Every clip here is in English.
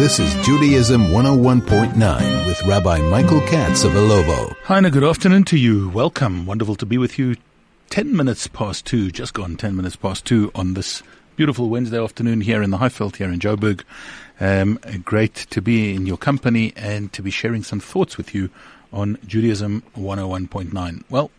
This is Judaism 101.9 with Rabbi Michael Katz of Ilovo. And good afternoon to you. Welcome. Wonderful to be with you. 10 minutes past 2, just gone 10 minutes past 2 on this beautiful Wednesday afternoon here in the Highveld here in Joburg. Um, great to be in your company and to be sharing some thoughts with you on Judaism 101.9. Well,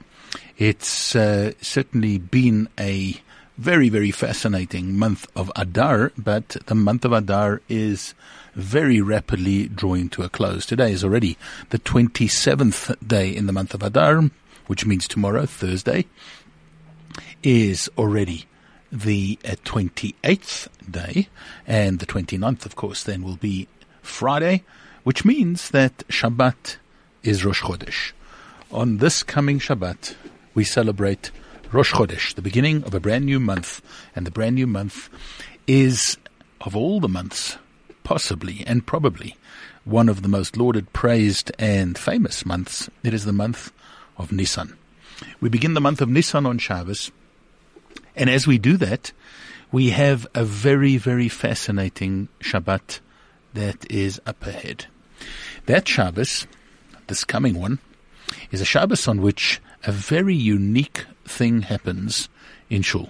it's uh, certainly been a very, very fascinating month of Adar, but the month of Adar is very rapidly drawing to a close. Today is already the 27th day in the month of Adar, which means tomorrow, Thursday, is already the uh, 28th day, and the 29th, of course, then will be Friday, which means that Shabbat is Rosh Chodesh. On this coming Shabbat, we celebrate Rosh Chodesh, the beginning of a brand new month, and the brand new month is, of all the months, possibly and probably one of the most lauded, praised, and famous months. It is the month of Nisan. We begin the month of Nisan on Shabbos, and as we do that, we have a very, very fascinating Shabbat that is up ahead. That Shabbos, this coming one, is a Shabbos on which a very unique thing happens in Shul.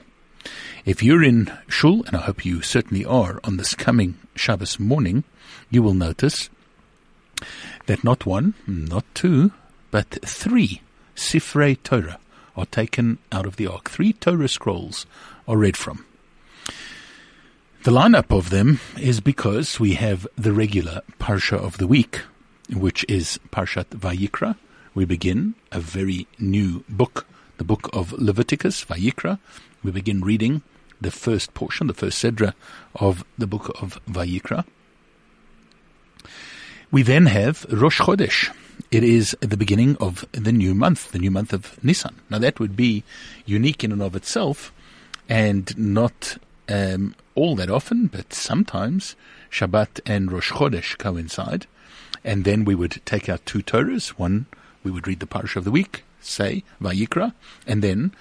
If you're in Shul, and I hope you certainly are on this coming Shabbos morning, you will notice that not one, not two, but three Sifrei Torah are taken out of the ark. Three Torah scrolls are read from. The lineup of them is because we have the regular Parsha of the week, which is Parshat Vayikra. We begin a very new book, the book of Leviticus, Vayikra. We begin reading the first portion, the first Sedra of the book of Vayikra. We then have Rosh Chodesh. It is the beginning of the new month, the new month of Nisan. Now that would be unique in and of itself, and not um, all that often, but sometimes Shabbat and Rosh Chodesh coincide. And then we would take our two Torahs. One, we would read the Parsha of the week, say, Vayikra, and then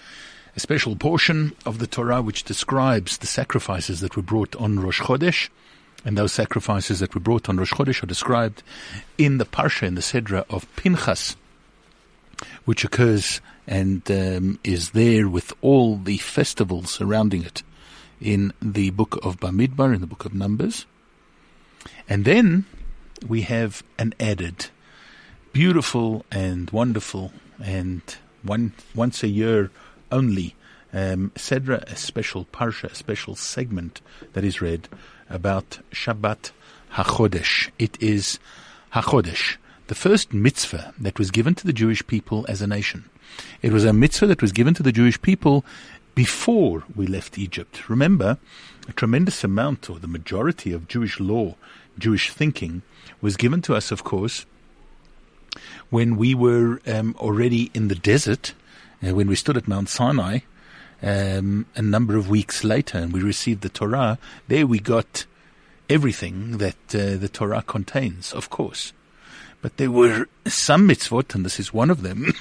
a special portion of the Torah which describes the sacrifices that were brought on Rosh Chodesh. And those sacrifices that were brought on Rosh Chodesh are described in the Parsha, in the Sedra of Pinchas, which occurs and um, is there with all the festivals surrounding it in the book of Bamidbar, in the book of Numbers. And then we have an added, beautiful and wonderful, and one once a year only um, Sedra, a special parsha, a special segment that is read about Shabbat HaChodesh. It is HaChodesh, the first mitzvah that was given to the Jewish people as a nation. It was a mitzvah that was given to the Jewish people before we left Egypt. Remember, a tremendous amount, or the majority of Jewish law, Jewish thinking, was given to us, of course, when we were um, already in the desert uh, when we stood at Mount Sinai um, a number of weeks later and we received the Torah, there we got everything that uh, the Torah contains, of course. But there were some mitzvot, and this is one of them,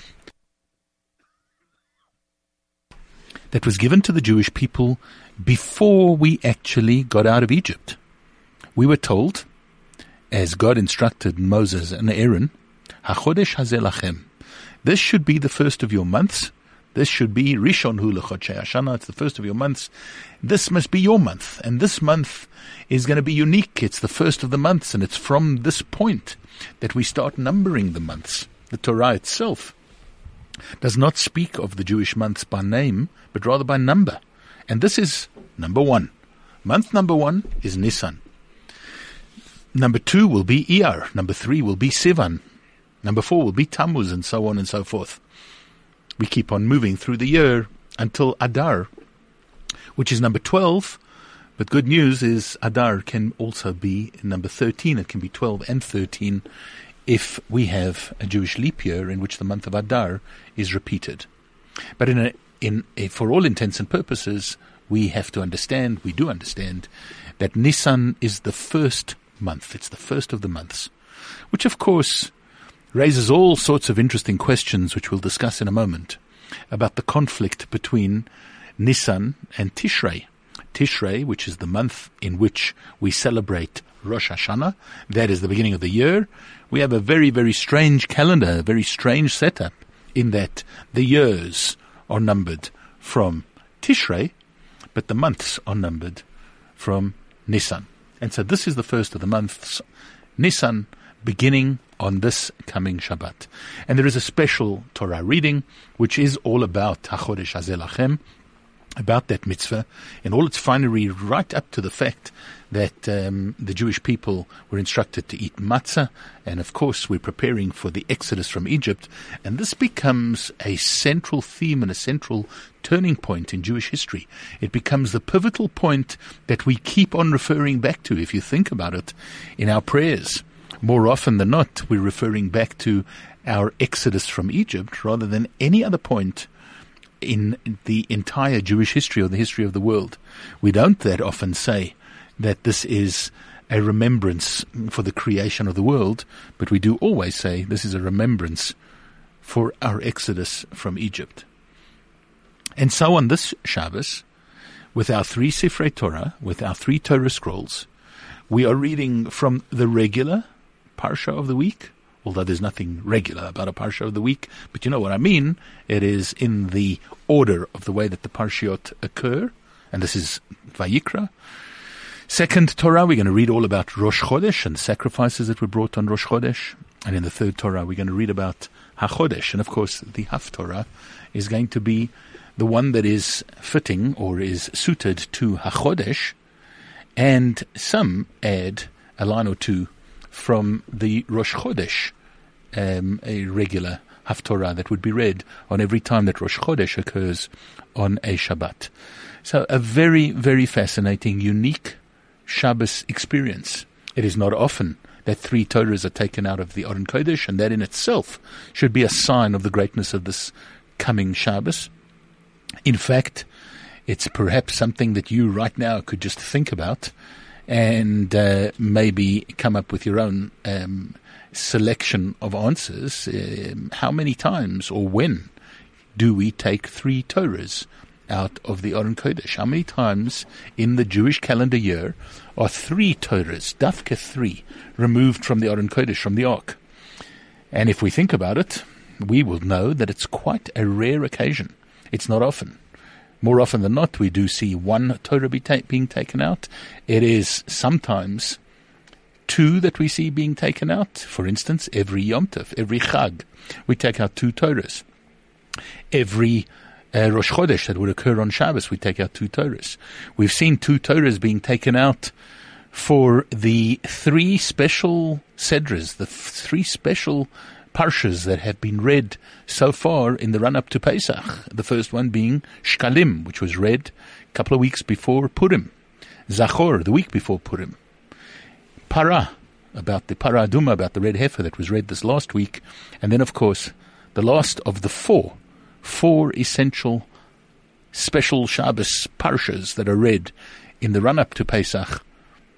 that was given to the Jewish people before we actually got out of Egypt. We were told, as God instructed Moses and Aaron, HaChodesh Hazelachem, this should be the first of your months. This should be Rishon Hu Hashana. It's the first of your months. This must be your month. And this month is going to be unique. It's the first of the months. And it's from this point that we start numbering the months. The Torah itself does not speak of the Jewish months by name, but rather by number. And this is number one. Month number one is Nisan. Number two will be Iyar. Number three will be Sivan. Number four will be Tammuz, and so on and so forth. We keep on moving through the year until Adar, which is number 12. But good news is Adar can also be number 13. It can be 12 and 13 if we have a Jewish leap year in which the month of Adar is repeated. But in a, in a, for all intents and purposes, we have to understand, we do understand, that Nisan is the first month. It's the first of the months, which of course raises all sorts of interesting questions, which we'll discuss in a moment, about the conflict between Nisan and Tishrei. Tishrei, which is the month in which we celebrate Rosh Hashanah. That is the beginning of the year. We have a very, very strange calendar, a very strange setup in that the years are numbered from Tishrei, but the months are numbered from Nisan. And so this is the first of the months, Nisan, beginning on this coming Shabbat. And there is a special Torah reading, which is all about HaChodesh Azelachem, about that mitzvah in all its finery, right up to the fact that um, the Jewish people were instructed to eat matzah, and of course we're preparing for the exodus from Egypt, and this becomes a central theme and a central turning point in Jewish history. It becomes the pivotal point that we keep on referring back to, if you think about it, in our prayers. More often than not, we're referring back to our exodus from Egypt rather than any other point in the entire Jewish history or the history of the world. We don't that often say that this is a remembrance for the creation of the world, but we do always say this is a remembrance for our exodus from Egypt. And so on this Shabbos, with our three Sifrei Torah, with our three Torah scrolls, we are reading from the regular Parsha of the week, although there's nothing regular about a Parsha of the week, but you know what I mean. It is in the order of the way that the Parshiot occur, and this is Vayikra. Second Torah, we're going to read all about Rosh Chodesh and sacrifices that were brought on Rosh Chodesh. And in the third Torah, we're going to read about HaChodesh. And of course, the Haftorah is going to be the one that is fitting or is suited to HaChodesh. And some add a line or two from the Rosh Chodesh, um, a regular Haftorah that would be read on every time that Rosh Chodesh occurs on a Shabbat. So a very, very fascinating, unique Shabbos experience. It is not often that three Torahs are taken out of the Aron Kodesh, and that in itself should be a sign of the greatness of this coming Shabbos. In fact, it's perhaps something that you right now could just think about and uh, maybe come up with your own um, selection of answers. Um, how many times or when do we take three Torahs out of the Aron Kodesh? How many times in the Jewish calendar year are three Torahs, Dafka three, removed from the Aron Kodesh, from the Ark? And if we think about it, we will know that it's quite a rare occasion. It's not often. More often than not, we do see one Torah be ta- being taken out. It is sometimes two that we see being taken out. For instance, every Yom Tov, every Chag, we take out two Torahs. Every uh, Rosh Chodesh that would occur on Shabbos, we take out two Torahs. We've seen two Torahs being taken out for the three special Sedras, the f- three special parshas that have been read so far in the run up to Pesach. The first one being Shkalim, which was read a couple of weeks before Purim. Zachor, the week before Purim. Para, about the Paraduma, about the red heifer that was read this last week. And then, of course, the last of the four, four essential special Shabbos parshas that are read in the run up to Pesach.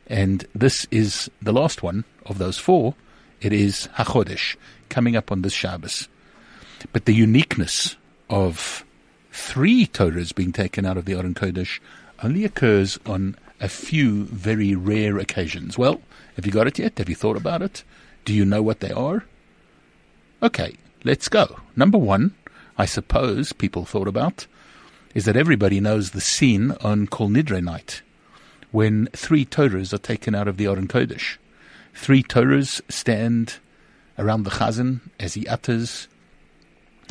And this is the last one of those four. It is HaChodesh, coming up on this Shabbos. But the uniqueness of three Torahs being taken out of the Aron Kodesh only occurs on a few very rare occasions. Well, have you got it yet? Have you thought about it? Do you know what they are? Okay, let's go. Number one, I suppose people thought about, is that everybody knows the scene on Kol Nidre night when three Torahs are taken out of the Aron Kodesh. Three Torahs stand around the Chazan as he utters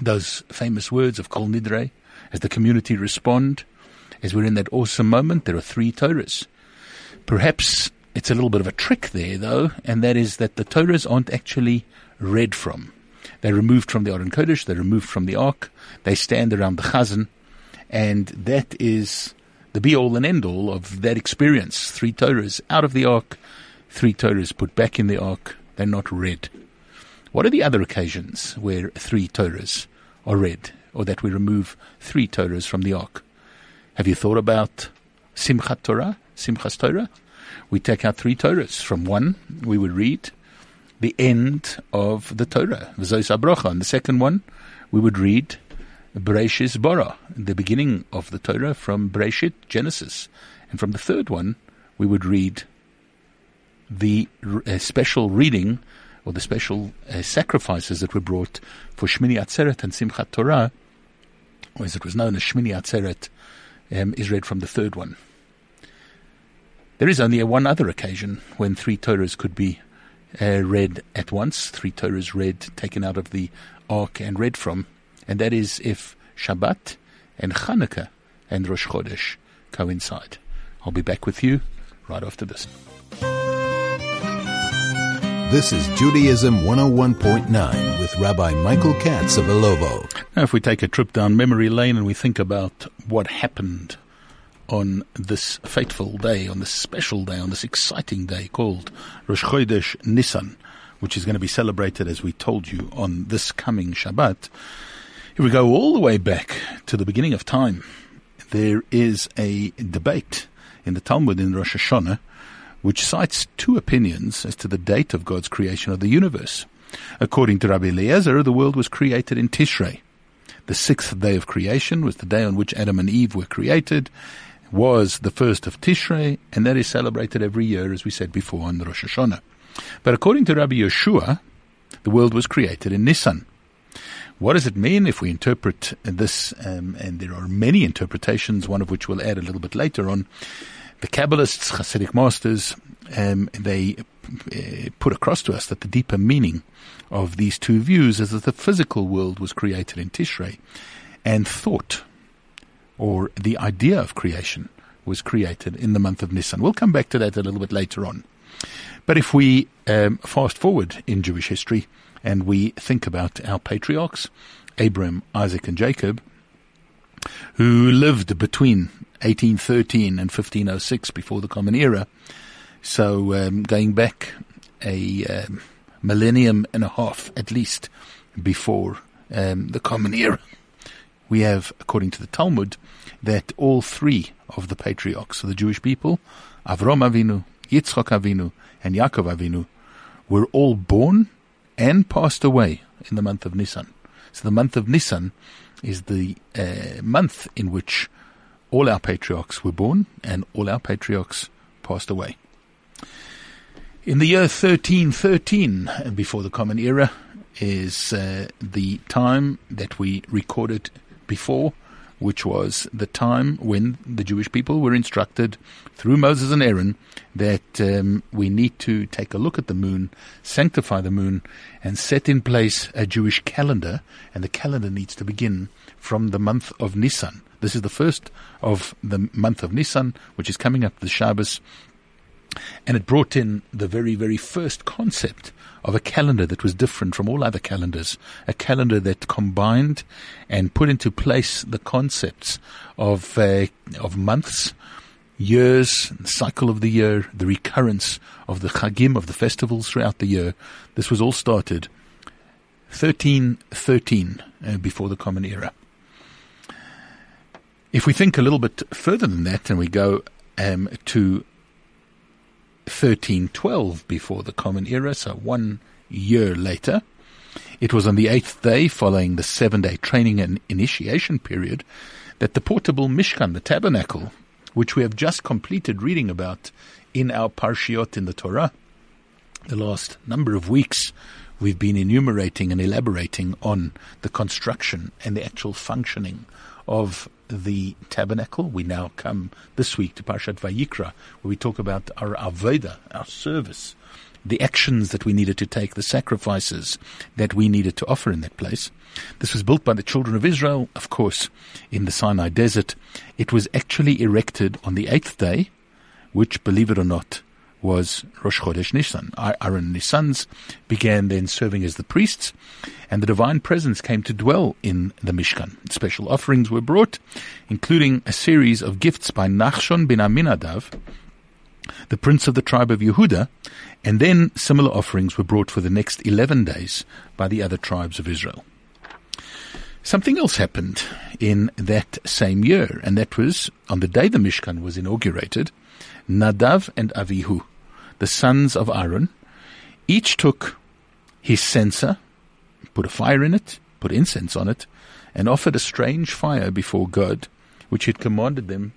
those famous words of Kol Nidre, as the community respond, as we're in that awesome moment, there are three Torahs. Perhaps it's a little bit of a trick there, though, and that is that the Torahs aren't actually read from. They're removed from the Aron Kodesh, they're removed from the Ark, they stand around the Chazan, and that is the be all and end all of that experience. Three Torahs out of the Ark, three Torahs put back in the Ark, they're not read. What are the other occasions where three Torahs are read, or that we remove three Torahs from the Ark? Have you thought about Simchat Torah, Simchas Torah? We take out three Torahs. From one, we would read the end of the Torah, V'zois Abrocha. And the second one, we would read Bereshis Bara, the beginning of the Torah from Bereshit, Genesis. And from the third one, we would read the uh, special reading or the special uh, sacrifices that were brought for Shmini Atzeret and Simchat Torah, or as it was known as Shmini Atzeret, um, is read from the third one. There is only a one other occasion when three Torahs could be uh, read at once, three Torahs read, taken out of the ark and read from, and that is if Shabbat and Chanukah and Rosh Chodesh coincide. I'll be back with you right after this. This is Judaism 101.9 with Rabbi Michael Katz of Ilovo. Now, if we take a trip down memory lane and we think about what happened on this fateful day, on this special day, on this exciting day called Rosh Chodesh Nisan, which is going to be celebrated, as we told you, on this coming Shabbat. If we go all the way back to the beginning of time, there is a debate in the Talmud in Rosh Hashanah which cites two opinions as to the date of God's creation of the universe. According to Rabbi Eliezer, the world was created in Tishrei. The sixth day of creation was the day on which Adam and Eve were created, was the first of Tishrei, and that is celebrated every year, as we said before, on Rosh Hashanah. But according to Rabbi Yehoshua, the world was created in Nisan. What does it mean if we interpret this? Um, and there are many interpretations, one of which we'll add a little bit later on. The Kabbalists, Hasidic masters, um, they uh, put across to us that the deeper meaning of these two views is that the physical world was created in Tishrei, and thought, or the idea of creation, was created in the month of Nisan. We'll come back to that a little bit later on. But if we um, fast forward in Jewish history and we think about our patriarchs, Abraham, Isaac, and Jacob, who lived between 1813 and 1506 before the Common Era. So um, going back a um, millennium and a half at least before um, the Common Era, we have, according to the Talmud, that all three of the patriarchs of the Jewish people, Avram Avinu, Yitzchak Avinu, and Yaakov Avinu, were all born and passed away in the month of Nisan. So the month of Nisan is the uh, month in which all our patriarchs were born and all our patriarchs passed away. In the year 1313, before the Common Era, is uh, the time that we recorded before, which was the time when the Jewish people were instructed through Moses and Aaron that um, we need to take a look at the moon, sanctify the moon, and set in place a Jewish calendar. And the calendar needs to begin from the month of Nisan. This is the first of the month of Nisan, which is coming up the Shabbos. And it brought in the very, very first concept of a calendar that was different from all other calendars, a calendar that combined and put into place the concepts of uh, of months, years, cycle of the year, the recurrence of the chagim of the festivals throughout the year. This was all started 1313 uh, before the Common Era. If we think a little bit further than that and we go um, to 1312 before the Common Era, so one year later, it was on the eighth day following the seven day training and initiation period that the portable Mishkan, the tabernacle, which we have just completed reading about in our Parshiot in the Torah, the last number of weeks, we've been enumerating and elaborating on the construction and the actual functioning of the tabernacle. We now come this week to Parshat Vayikra, where we talk about our Avodah, our service, the actions that we needed to take, the sacrifices that we needed to offer in that place. This was built by the children of Israel, of course, in the Sinai desert. It was actually erected on the eighth day, which, believe it or not, was Rosh Chodesh Nisan. Aaron and his sons began then serving as the priests, and the divine presence came to dwell in the Mishkan. Special offerings were brought, including a series of gifts by Nachshon bin Aminadav, the prince of the tribe of Yehuda, and then similar offerings were brought for the next 11 days by the other tribes of Israel. Something else happened in that same year, and that was on the day the Mishkan was inaugurated, Nadav and Avihu, the sons of Aaron, each took his censer, put a fire in it, put incense on it, and offered a strange fire before God, which had commanded them,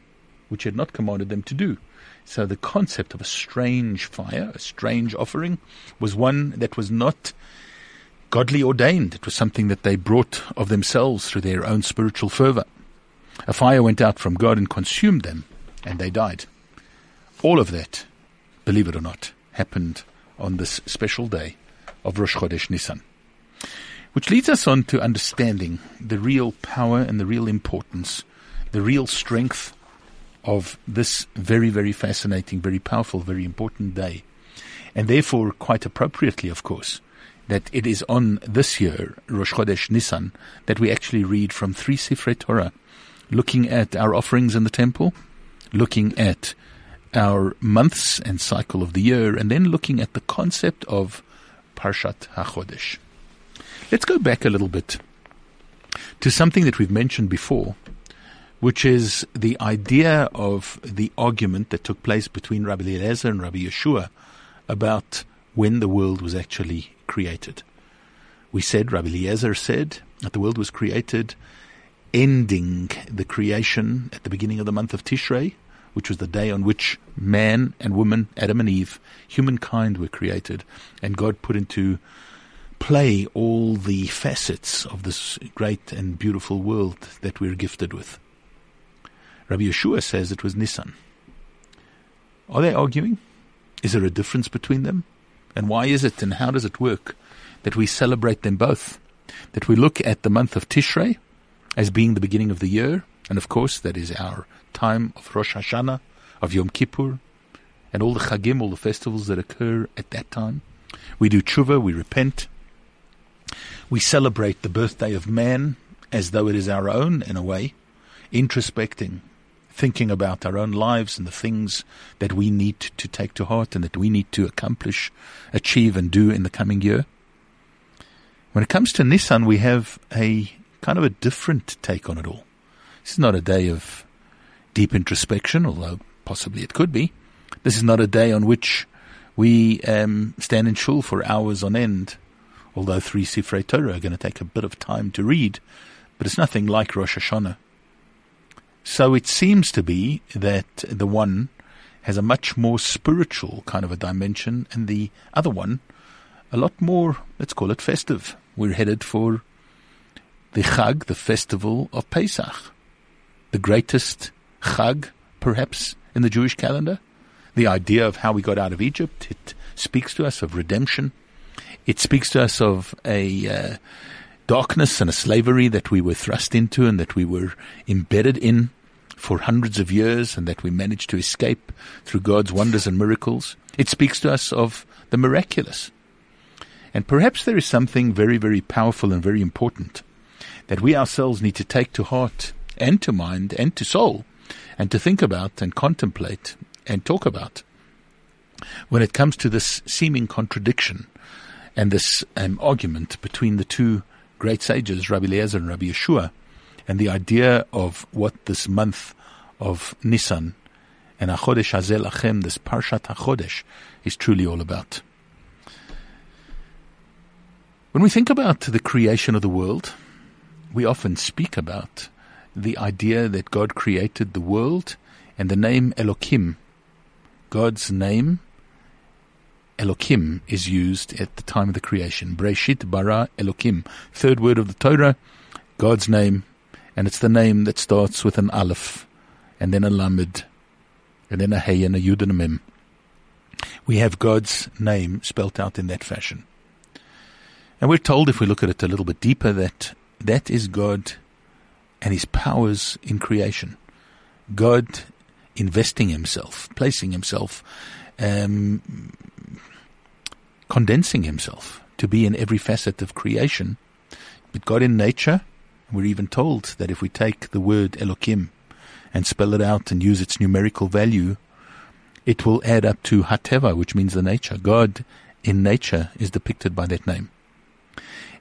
which had not commanded them to do. So the concept of a strange fire, a strange offering, was one that was not godly ordained. It was something that they brought of themselves through their own spiritual fervor. A fire went out from God and consumed them, and they died. All of that, believe it or not, happened on this special day of Rosh Chodesh Nisan. Which leads us on to understanding the real power and the real importance, the real strength of this very, very fascinating, very powerful, very important day. And therefore, quite appropriately, of course, that it is on this year, Rosh Chodesh Nisan, that we actually read from three Sifrei Torah, looking at our offerings in the temple, looking at our months and cycle of the year, and then looking at the concept of Parshat HaChodesh. Let's go back a little bit to something that we've mentioned before, which is the idea of the argument that took place between Rabbi Eliezer and Rabbi Yehoshua about when the world was actually created. We said, Rabbi Eliezer said, that the world was created ending the creation at the beginning of the month of Tishrei, which was the day on which man and woman, Adam and Eve, humankind were created, and God put into play all the facets of this great and beautiful world that we're gifted with. Rabbi Yehoshua says it was Nisan. Are they arguing? Is there a difference between them? And why is it and how does it work that we celebrate them both? That we look at the month of Tishrei as being the beginning of the year, and of course that is our time of Rosh Hashanah, of Yom Kippur, and all the Chagim, all the festivals that occur at that time. We do tshuva, we repent. We celebrate the birthday of man as though it is our own in a way, introspecting, thinking about our own lives and the things that we need to take to heart and that we need to accomplish, achieve and do in the coming year. When it comes to Nissan, we have a kind of a different take on it all. This is not a day of deep introspection, although possibly it could be. This is not a day on which we um, stand in shul for hours on end, although three Sifrei Torah are going to take a bit of time to read, but it's nothing like Rosh Hashanah. So it seems to be that the one has a much more spiritual kind of a dimension, and the other one a lot more, let's call it festive. We're headed for the Chag, the festival of Pesach, the greatest Chag, perhaps, in the Jewish calendar. The idea of how we got out of Egypt, it speaks to us of redemption. It speaks to us of a uh, darkness and a slavery that we were thrust into and that we were embedded in for hundreds of years and that we managed to escape through God's wonders and miracles. It speaks to us of the miraculous. And perhaps there is something very, very powerful and very important that we ourselves need to take to heart and to mind and to soul and to think about and contemplate and talk about when it comes to this seeming contradiction and this um, argument between the two great sages, Rabbi Eliezer and Rabbi Yehoshua, and the idea of what this month of Nisan and Achodesh Hazel Achem, this Parshat Achodesh, is truly all about. When we think about the creation of the world, we often speak about the idea that God created the world and the name Elokim. God's name, Elokim, is used at the time of the creation. Breshit bara Elokim. Third word of the Torah, God's name, and it's the name that starts with an Aleph, and then a Lamed, and then a Hey and a Yud and a Mem. We have God's name spelt out in that fashion. And we're told, if we look at it a little bit deeper, that that is God and his powers in creation. God investing himself, placing himself, um, condensing himself to be in every facet of creation. But God in nature, we're even told that if we take the word Elokim and spell it out and use its numerical value, it will add up to Hateva, which means the nature. God in nature is depicted by that name.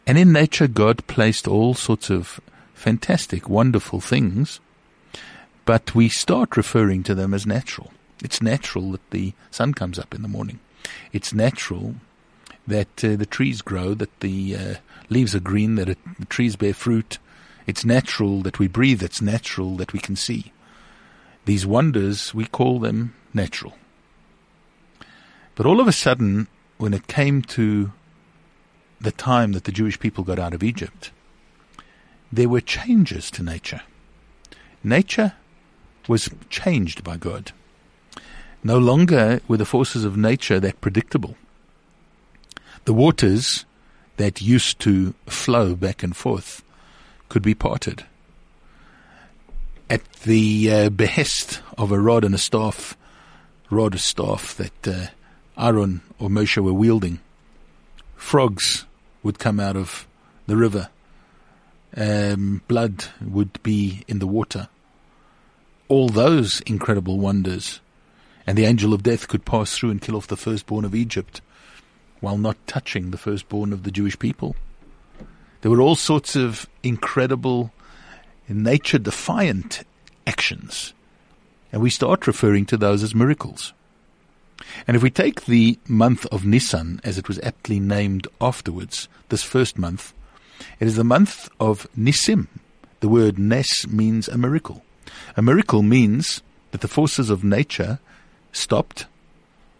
And in nature, God placed all sorts of fantastic, wonderful things, but we start referring to them as natural. It's natural that the sun comes up in the morning. It's natural that uh, the trees grow, that the uh, leaves are green, that it, the trees bear fruit. It's natural that we breathe. It's natural that we can see. These wonders, we call them natural. But all of a sudden, when it came to the time that the Jewish people got out of Egypt, there were changes to nature. Nature was changed by God. No longer were the forces of nature that predictable. The waters that used to flow back and forth could be parted. At the uh, behest of a rod and a staff, rod or staff that uh, Aaron or Moshe were wielding, frogs would come out of the river. Um, blood would be in the water. All those incredible wonders. And the angel of death could pass through and kill off the firstborn of Egypt while not touching the firstborn of the Jewish people. There were all sorts of incredible, nature defiant actions. And we start referring to those as miracles. And if we take the month of Nisan, as it was aptly named afterwards, this first month, it is the month of Nisim. The word Nes means a miracle. A miracle means that the forces of nature stopped,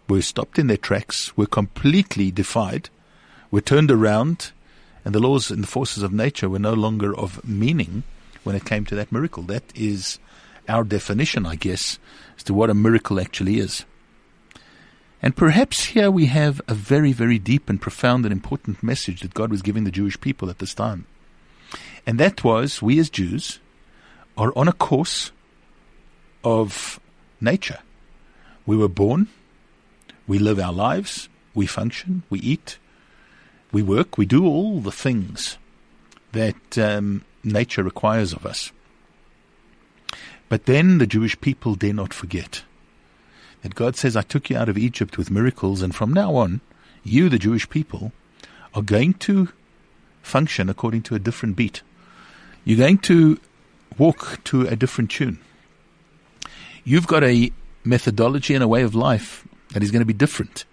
were stopped in their tracks, were completely defied, were turned around, and the laws and the forces of nature were no longer of meaning when it came to that miracle. That is our definition, I guess, as to what a miracle actually is. And perhaps here we have a very, very deep and profound and important message that God was giving the Jewish people at this time. And that was we as Jews are on a course of nature. We were born, we live our lives, we function, we eat, we work, we do all the things that um, nature requires of us. But then the Jewish people dare not forget that God says, I took you out of Egypt with miracles, and from now on, you, the Jewish people, are going to function according to a different beat. You're going to walk to a different tune. You've got a methodology and a way of life that is going to be different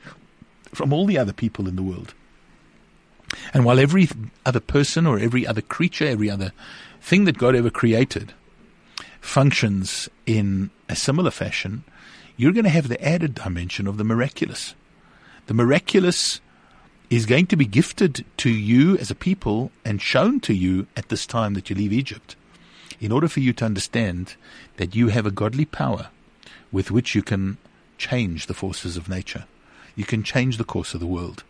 from all the other people in the world. And while every other person or every other creature, every other thing that God ever created functions in a similar fashion, you're going to have the added dimension of the miraculous. The miraculous is going to be gifted to you as a people and shown to you at this time that you leave Egypt in order for you to understand that you have a godly power with which you can change the forces of nature. You can change the course of the world.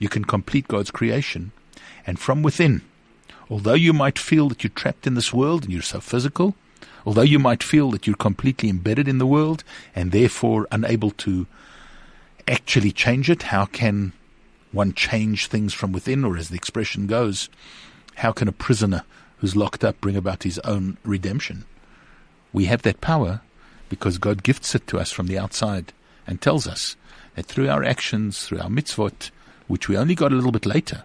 You can complete God's creation. And from within, although you might feel that you're trapped in this world and you're so physical, Although you might feel that you're completely embedded in the world and therefore unable to actually change it, how can one change things from within? Or as the expression goes, how can a prisoner who's locked up bring about his own redemption? We have that power because God gifts it to us from the outside and tells us that through our actions, through our mitzvot, which we only got a little bit later,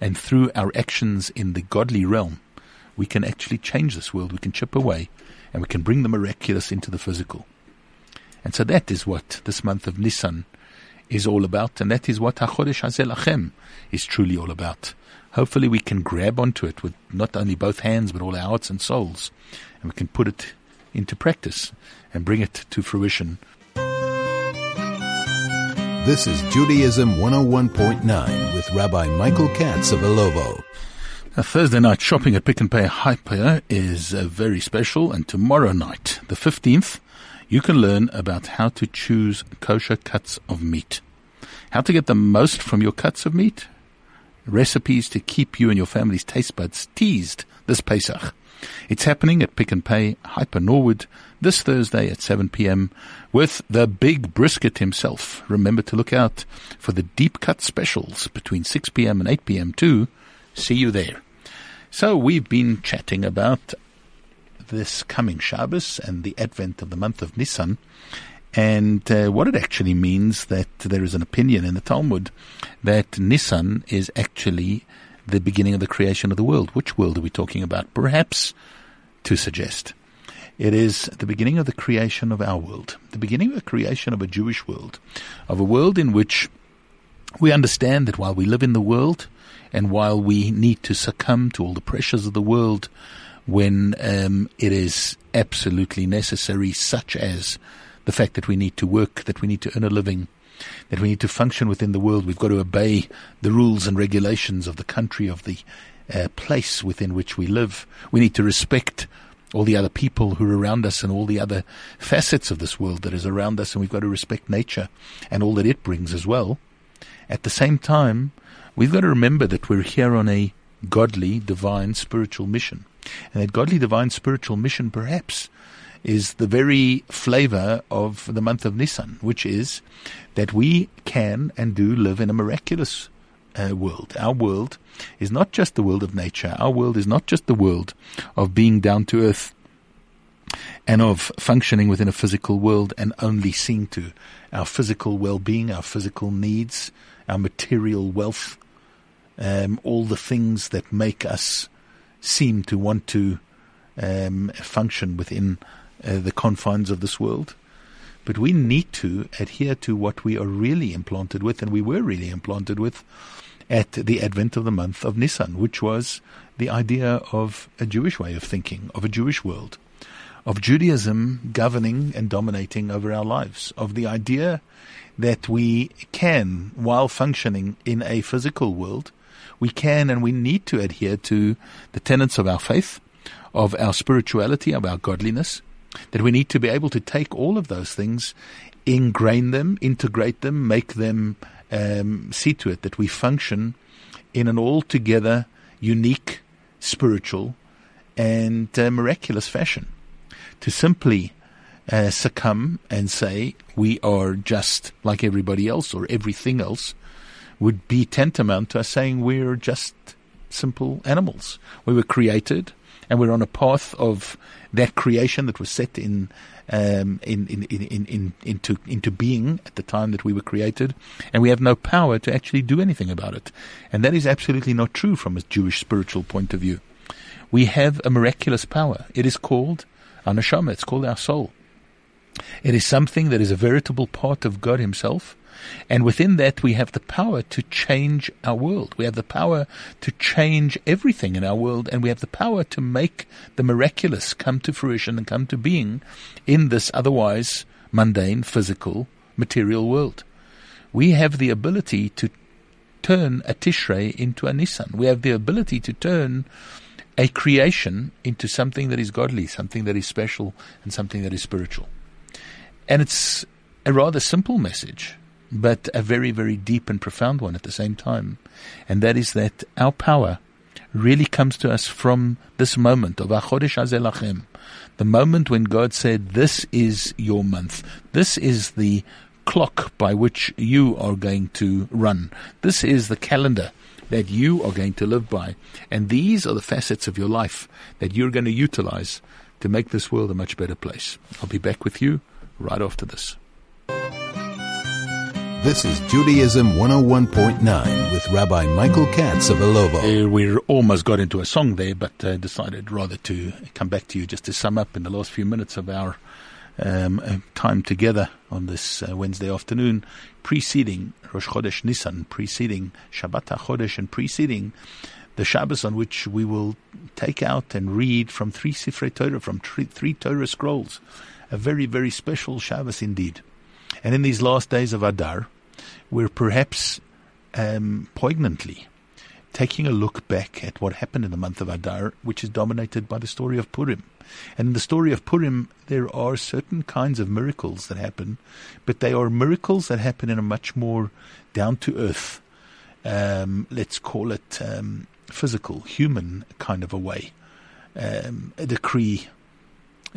and through our actions in the godly realm, we can actually change this world. We can chip away and we can bring the miraculous into the physical. And so that is what this month of Nisan is all about, and that is what HaChodesh Hazel Lachem is truly all about. Hopefully we can grab onto it with not only both hands, but all our hearts and souls, and we can put it into practice and bring it to fruition. This is Judaism 101.9 with Rabbi Michael Katz of Ilovo. Thursday night shopping at Pick n Pay Hyper is uh, very special, and tomorrow night, the 15th, you can learn about how to choose kosher cuts of meat. How to get the most from your cuts of meat. Recipes to keep you and your family's taste buds teased this Pesach. It's happening at Pick n Pay Hyper Norwood this Thursday at 7 p.m. with the big brisket himself. Remember to look out for the deep cut specials between 6 p.m. and 8 p.m. too See you there. So we've been chatting about this coming Shabbos and the advent of the month of Nisan and uh, what it actually means that there is an opinion in the Talmud that Nisan is actually the beginning of the creation of the world. Which world are we talking about? Perhaps to suggest it is the beginning of the creation of our world, the beginning of the creation of a Jewish world, of a world in which we understand that while we live in the world, and while we need to succumb to all the pressures of the world when um, it is absolutely necessary, such as the fact that we need to work, that we need to earn a living, that we need to function within the world. We've got to obey the rules and regulations of the country, of the uh, place within which we live. We need to respect all the other people who are around us and all the other facets of this world that is around us, and we've got to respect nature and all that it brings as well. At the same time, we've got to remember that we're here on a godly, divine, spiritual mission. And that godly, divine, spiritual mission perhaps is the very flavor of the month of Nisan, which is that we can and do live in a miraculous uh, world. Our world is not just the world of nature. Our world is not just the world of being down to earth and of functioning within a physical world and only seeing to our physical well-being, our physical needs, our material wealth, um, all the things that make us seem to want to um, function within uh, the confines of this world. But we need to adhere to what we are really implanted with, and we were really implanted with at the advent of the month of Nisan, which was the idea of a Jewish way of thinking, of a Jewish world, of Judaism governing and dominating over our lives, of the idea that we can, while functioning in a physical world, we can and we need to adhere to the tenets of our faith, of our spirituality, of our godliness, that we need to be able to take all of those things, ingrain them, integrate them, make them, um, see to it that we function in an altogether unique, spiritual, and uh, miraculous fashion. To simply uh, succumb and say we are just like everybody else or everything else would be tantamount to us saying we're just simple animals. We were created and we're on a path of that creation that was set in, um, in, in, in, in, into, into being at the time that we were created, and we have no power to actually do anything about it. And that is absolutely not true from a Jewish spiritual point of view. We have a miraculous power. It is called our. It's called our soul. It is something that is a veritable part of God Himself. And within that, we have the power to change our world. We have the power to change everything in our world, and we have the power to make the miraculous come to fruition and come to being in this otherwise mundane, physical, material world. We have the ability to turn a Tishrei into a Nisan. We have the ability to turn a creation into something that is godly, something that is special, and something that is spiritual. And it's a rather simple message but a very, very deep and profound one at the same time. And that is that our power really comes to us from this moment of Achodesh Azelachem, the moment when God said, This is your month. This is the clock by which you are going to run. This is the calendar that you are going to live by. And these are the facets of your life that you're going to utilize to make this world a much better place. I'll be back with you right after this. This is Judaism 101.9 with Rabbi Michael Katz of Ilovo. Uh, we almost got into a song there, but uh, decided rather to come back to you just to sum up in the last few minutes of our um, uh, time together on this uh, Wednesday afternoon, preceding Rosh Chodesh Nisan, preceding Shabbat HaChodesh, and preceding the Shabbos on which we will take out and read from three Sifrei Torah, from three, three Torah scrolls. A very, very special Shabbos indeed. And in these last days of Adar, we're perhaps um, poignantly taking a look back at what happened in the month of Adar, which is dominated by the story of Purim. And in the story of Purim, there are certain kinds of miracles that happen, but they are miracles that happen in a much more down to earth, um, let's call it um, physical, human kind of a way. Um, a decree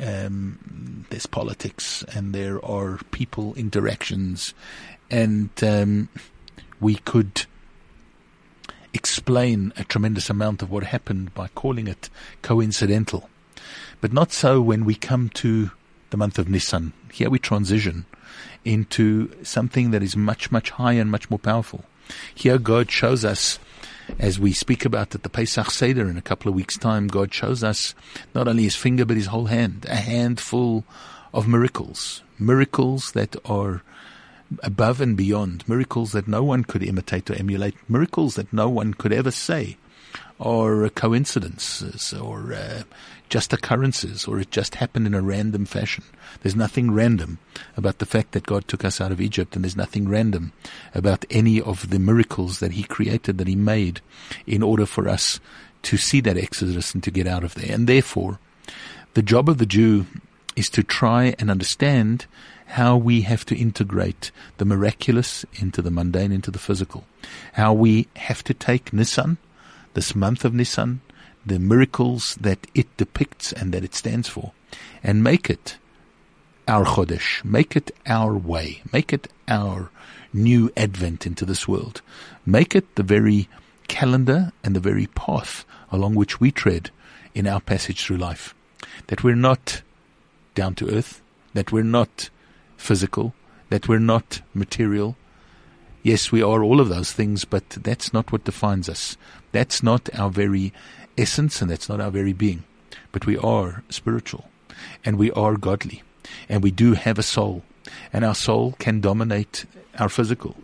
um, there's politics and there are people interactions, and um, we could explain a tremendous amount of what happened by calling it coincidental. But not so when we come to the month of Nisan. Here we transition into something that is much, much higher and much more powerful. Here God shows us as we speak about at the Pesach Seder in a couple of weeks' time, God shows us not only his finger but his whole hand, a handful of miracles, miracles that are above and beyond, miracles that no one could imitate or emulate, miracles that no one could ever say are coincidences or uh, just occurrences or it just happened in a random fashion. There's nothing random about the fact that God took us out of Egypt and there's nothing random about any of the miracles that He created, that He made in order for us to see that exodus and to get out of there. And therefore, the job of the Jew is to try and understand how we have to integrate the miraculous into the mundane, into the physical. How we have to take Nisan, this month of Nisan, the miracles that it depicts and that it stands for, and make it our Chodesh, make it our way, make it our new advent into this world. Make it the very calendar and the very path along which we tread in our passage through life. That we're not down to earth, that we're not physical, that we're not material. Yes, we are all of those things, but that's not what defines us. That's not our very essence and that's not our very being. But we are spiritual and we are godly and we do have a soul and our soul can dominate our physical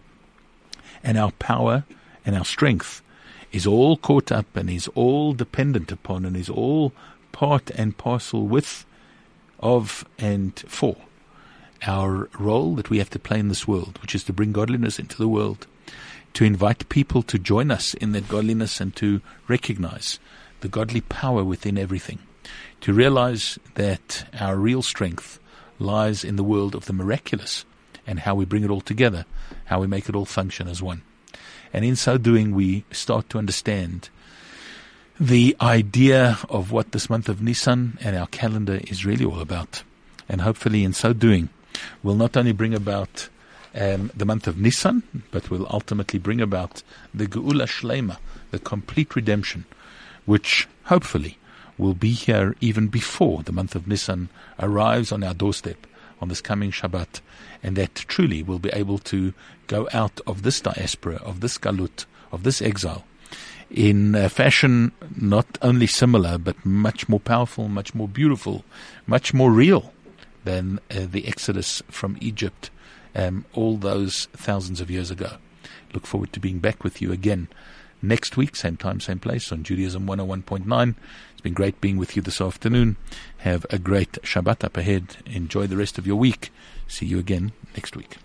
and our power and our strength is all caught up and is all dependent upon and is all part and parcel with, of, and for our role that we have to play in this world, which is to bring godliness into the world, to invite people to join us in that godliness and to recognize the godly power within everything, to realize that our real strength lies in the world of the miraculous and how we bring it all together, how we make it all function as one. And in so doing, we start to understand the idea of what this month of Nisan and our calendar is really all about. And hopefully, in so doing, will not only bring about um, the month of Nisan, but will ultimately bring about the Geula Shlema, the complete redemption, which hopefully will be here even before the month of Nisan arrives on our doorstep on this coming Shabbat, and that truly will be able to go out of this diaspora, of this galut, of this exile, in a fashion not only similar, but much more powerful, much more beautiful, much more real than uh, the exodus from Egypt um, all those thousands of years ago. Look forward to being back with you again next week, same time, same place on Judaism 101.9. It's been great being with you this afternoon. Have a great Shabbat up ahead. Enjoy the rest of your week. See you again next week.